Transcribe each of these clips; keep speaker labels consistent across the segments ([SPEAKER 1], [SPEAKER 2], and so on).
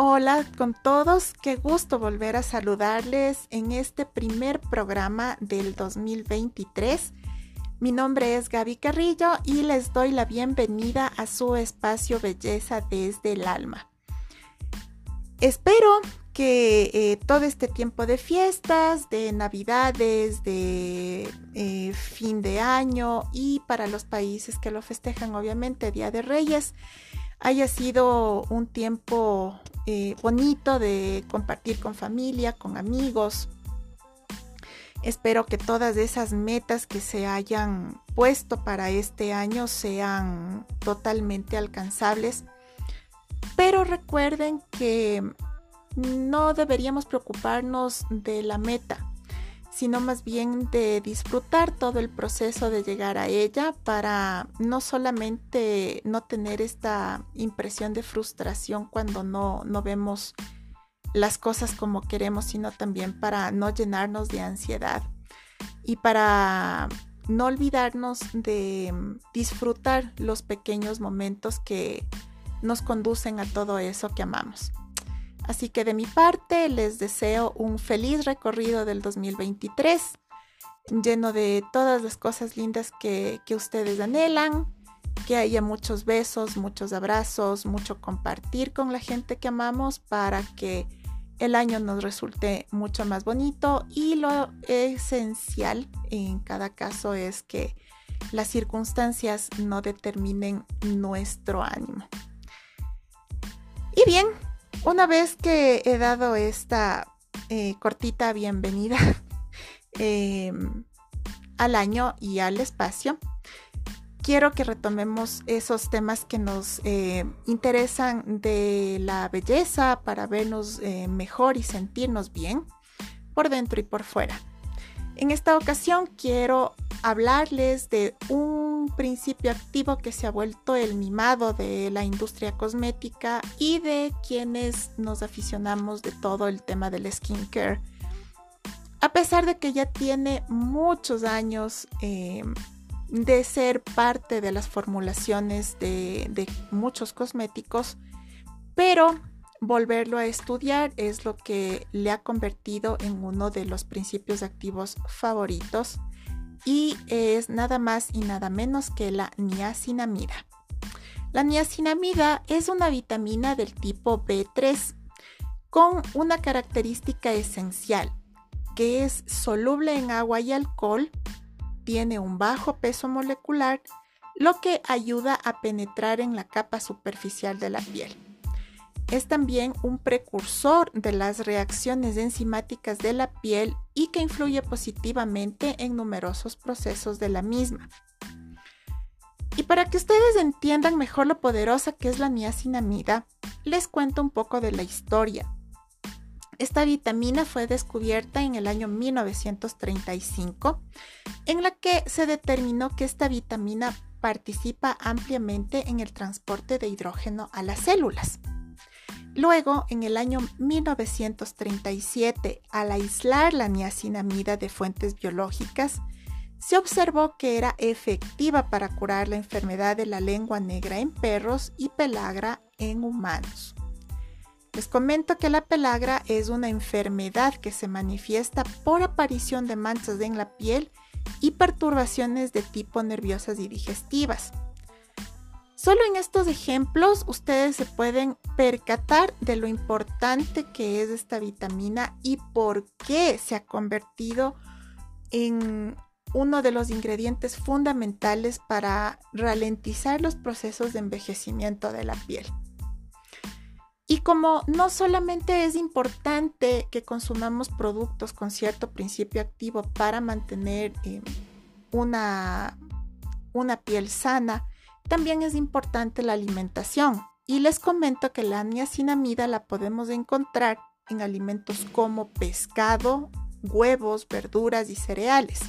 [SPEAKER 1] Hola con todos, qué gusto volver a saludarles en este primer programa del 2023. Mi nombre es Gaby Carrillo y les doy la bienvenida a su espacio Belleza desde el Alma. Espero que eh, todo este tiempo de fiestas, de navidades, de eh, fin de año y para los países que lo festejan obviamente Día de Reyes, haya sido un tiempo eh, bonito de compartir con familia, con amigos. Espero que todas esas metas que se hayan puesto para este año sean totalmente alcanzables. Pero recuerden que no deberíamos preocuparnos de la meta, sino más bien de disfrutar todo el proceso de llegar a ella para no solamente no tener esta impresión de frustración cuando no, no vemos las cosas como queremos, sino también para no llenarnos de ansiedad y para no olvidarnos de disfrutar los pequeños momentos que nos conducen a todo eso que amamos. Así que de mi parte les deseo un feliz recorrido del 2023, lleno de todas las cosas lindas que, ustedes anhelan, que haya muchos besos, muchos abrazos, mucho compartir con la gente que amamos para que el año nos resulte mucho más bonito y lo esencial en cada caso es que las circunstancias no determinen nuestro ánimo. Y bien, una vez que he dado esta eh, cortita bienvenida em, al año y al espacio, quiero que retomemos esos temas que nos eh, interesan de la belleza para vernos eh, mejor y sentirnos bien por dentro y por fuera. En esta ocasión quiero hablarles de un principio activo que se ha vuelto el mimado de la industria cosmética y de quienes nos aficionamos de todo el tema del skincare. A pesar de que ya tiene muchos años eh, de ser parte de las formulaciones de muchos cosméticos, pero volverlo a estudiar es lo que le ha convertido en uno de los principios activos favoritos y es nada más y nada menos que la niacinamida. La niacinamida es una vitamina del tipo B3 con una característica esencial que es soluble en agua y alcohol, tiene un bajo peso molecular, lo que ayuda a penetrar en la capa superficial de la piel. Es también un precursor de las reacciones enzimáticas de la piel y que influye positivamente en numerosos procesos de la misma. Y para que ustedes entiendan mejor lo poderosa que es la niacinamida, les cuento un poco de la historia. Esta vitamina fue descubierta en el año 1935, en la que se determinó que esta vitamina participa ampliamente en el transporte de hidrógeno a las células. Luego, en el año 1937, al aislar la niacinamida de fuentes biológicas, se observó que era efectiva para curar la enfermedad de la lengua negra en perros y pelagra en humanos. Les comento que la pelagra es una enfermedad que se manifiesta por aparición de manchas en la piel y perturbaciones de tipo nerviosas y digestivas. Solo en estos ejemplos ustedes se pueden percatar de lo importante que es esta vitamina y por qué se ha convertido en uno de los ingredientes fundamentales para ralentizar los procesos de envejecimiento de la piel. Y como no solamente es importante que consumamos productos con cierto principio activo para mantener eh, una, una piel sana, también es importante la alimentación y les comento que la niacinamida la podemos encontrar en alimentos como pescado, huevos, verduras y cereales.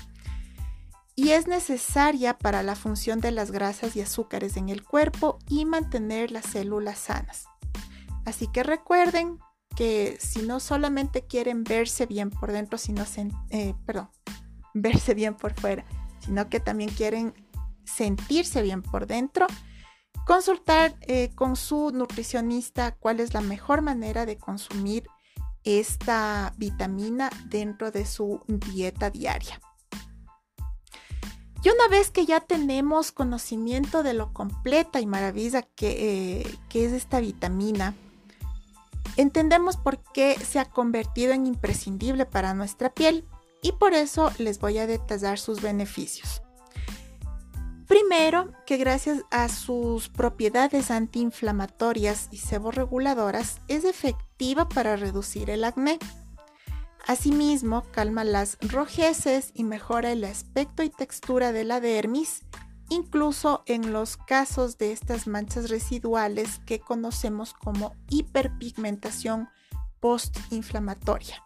[SPEAKER 1] Y es necesaria para la función de las grasas y azúcares en el cuerpo y mantener las células sanas. Así que recuerden que si no solamente quieren verse bien por dentro, sino eh, verse bien por fuera, sino que también quieren sentirse bien por dentro, consultar eh, con su nutricionista cuál es la mejor manera de consumir esta vitamina dentro de su dieta diaria. Y una vez que ya tenemos conocimiento de lo completa y maravilla que, eh, que es esta vitamina, entendemos por qué se ha convertido en imprescindible para nuestra piel y por eso les voy a detallar sus beneficios. Primero, que gracias a sus propiedades antiinflamatorias y seborreguladoras es efectiva para reducir el acné. Asimismo, calma las rojeces y mejora el aspecto y textura de la dermis, incluso en los casos de estas manchas residuales que conocemos como hiperpigmentación postinflamatoria.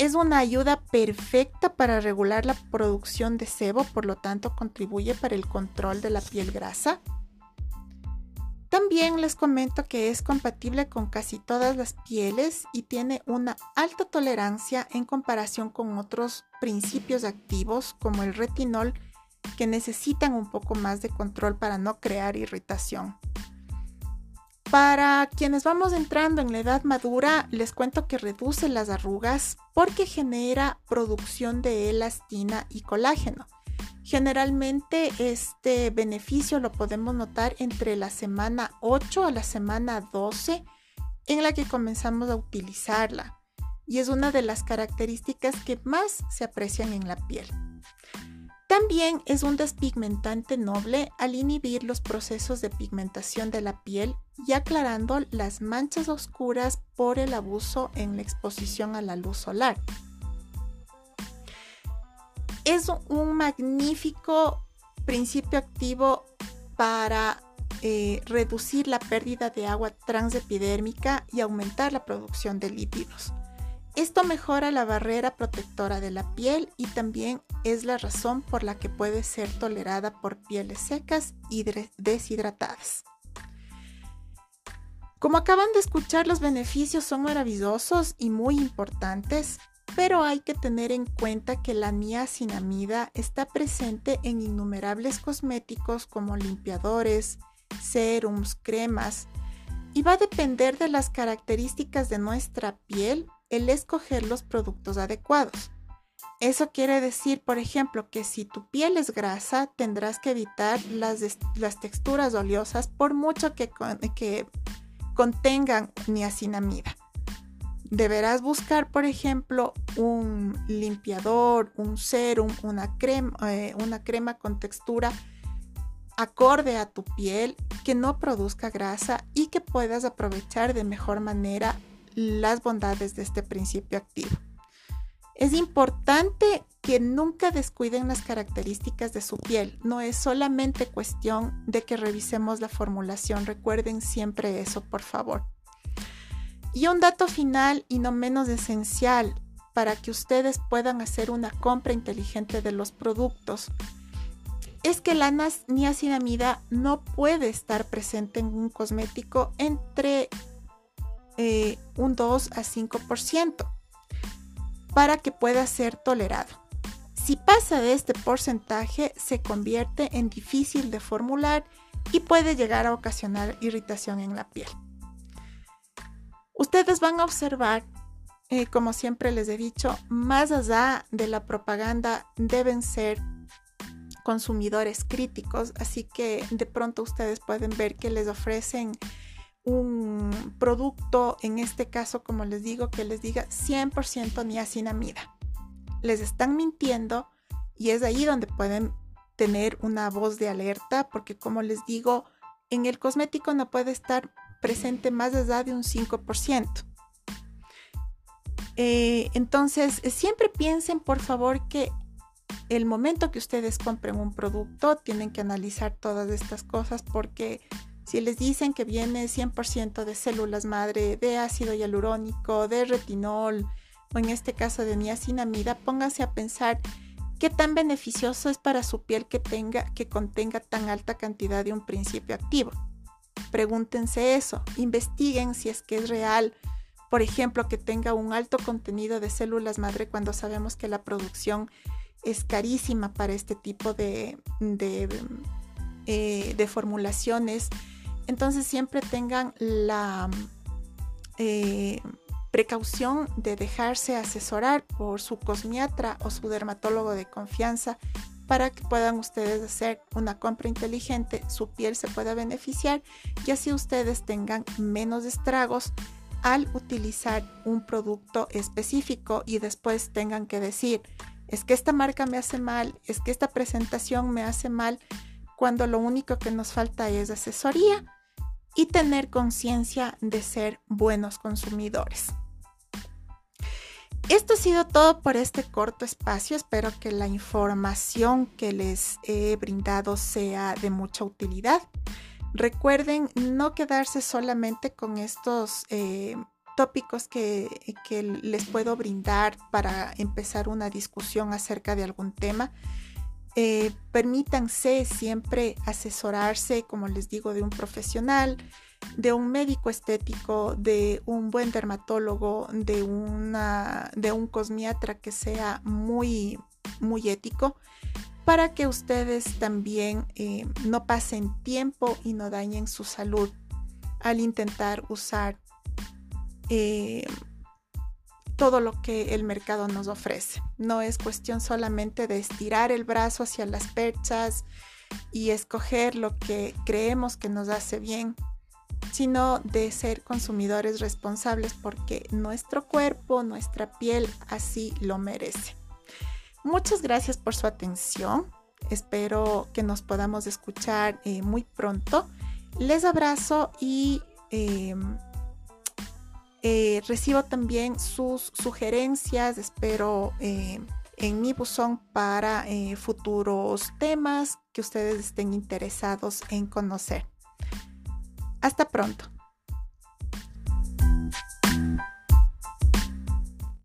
[SPEAKER 1] Es una ayuda perfecta para regular la producción de sebo, por lo tanto contribuye para el control de la piel grasa. También les comento que es compatible con casi todas las pieles y tiene una alta tolerancia en comparación con otros principios activos como el retinol que necesitan un poco más de control para no crear irritación. Para quienes vamos entrando en la edad madura, les cuento que reduce las arrugas porque genera producción de elastina y colágeno. Generalmente este beneficio lo podemos notar entre la semana 8 a la semana 12 en la que comenzamos a utilizarla y es una de las características que más se aprecian en la piel. También es un despigmentante noble al inhibir los procesos de pigmentación de la piel y aclarando las manchas oscuras por el abuso en la exposición a la luz solar. Es un magnífico principio activo para eh, reducir la pérdida de agua transepidérmica y aumentar la producción de lípidos. Esto mejora la barrera protectora de la piel y también es la razón por la que puede ser tolerada por pieles secas y deshidratadas. Como acaban de escuchar, los beneficios son maravillosos y muy importantes, pero hay que tener en cuenta que la niacinamida está presente en innumerables cosméticos como limpiadores, serums, cremas, y va a depender de las características de nuestra piel el escoger los productos adecuados. Eso quiere decir, por ejemplo, que si tu piel es grasa, tendrás que evitar las, texturas oleosas por mucho que, que contengan niacinamida. Deberás buscar, por ejemplo, un limpiador, un serum, una crema, eh, una crema con textura acorde a tu piel, que no produzca grasa y que puedas aprovechar de mejor manera las bondades de este principio activo. Es importante que nunca descuiden las características de su piel. No es solamente cuestión de que revisemos la formulación. Recuerden siempre eso, por favor. Y un dato final y no menos esencial para que ustedes puedan hacer una compra inteligente de los productos es que la niacinamida no puede estar presente en un cosmético entre eh, un 2 a 5% para que pueda ser tolerado. Si pasa de este porcentaje, se convierte en difícil de formular y puede llegar a ocasionar irritación en la piel. Ustedes van a observar, eh, como siempre les he dicho, más allá de la propaganda deben ser consumidores críticos, así que de pronto ustedes pueden ver que les ofrecen un producto, en este caso, como les digo, que les diga 100% niacinamida. Les están mintiendo y es ahí donde pueden tener una voz de alerta, porque como les digo, en el cosmético no puede estar presente más allá de un 5%. Eh, entonces, siempre piensen, por favor, que el momento que ustedes compren un producto, tienen que analizar todas estas cosas porque si les dicen que viene 100% de células madre, de ácido hialurónico, de retinol o en este caso de niacinamida, pónganse a pensar qué tan beneficioso es para su piel que tenga que contenga tan alta cantidad de un principio activo. Pregúntense eso, investiguen si es que es real, por ejemplo, que tenga un alto contenido de células madre cuando sabemos que la producción es carísima para este tipo de, eh, de formulaciones. Entonces siempre tengan la eh, precaución de dejarse asesorar por su cosmiatra o su dermatólogo de confianza para que puedan ustedes hacer una compra inteligente, su piel se pueda beneficiar y así ustedes tengan menos estragos al utilizar un producto específico y después tengan que decir, es que esta marca me hace mal, es que esta presentación me hace mal, cuando lo único que nos falta es asesoría y tener conciencia de ser buenos consumidores. Esto ha sido todo por este corto espacio. Espero que la información que les he brindado sea de mucha utilidad. Recuerden no quedarse solamente con estos eh, tópicos que, que, les puedo brindar para empezar una discusión acerca de algún tema. Eh, permítanse siempre asesorarse, como les digo, de un profesional, de un médico estético, de un buen dermatólogo, de, una, de un cosmiatra que sea muy, muy ético, para que ustedes también eh, no pasen tiempo y no dañen su salud al intentar usar eh, todo lo que el mercado nos ofrece. No es cuestión solamente de estirar el brazo hacia las perchas y escoger lo que creemos que nos hace bien sino de ser consumidores responsables porque nuestro cuerpo, nuestra piel así lo merece. Muchas gracias por su atención. Espero que nos podamos escuchar eh, muy pronto. Les abrazo y em, eh, recibo también sus sugerencias. Espero em, en mi buzón para eh, futuros temas que ustedes estén interesados en conocer. Hasta pronto.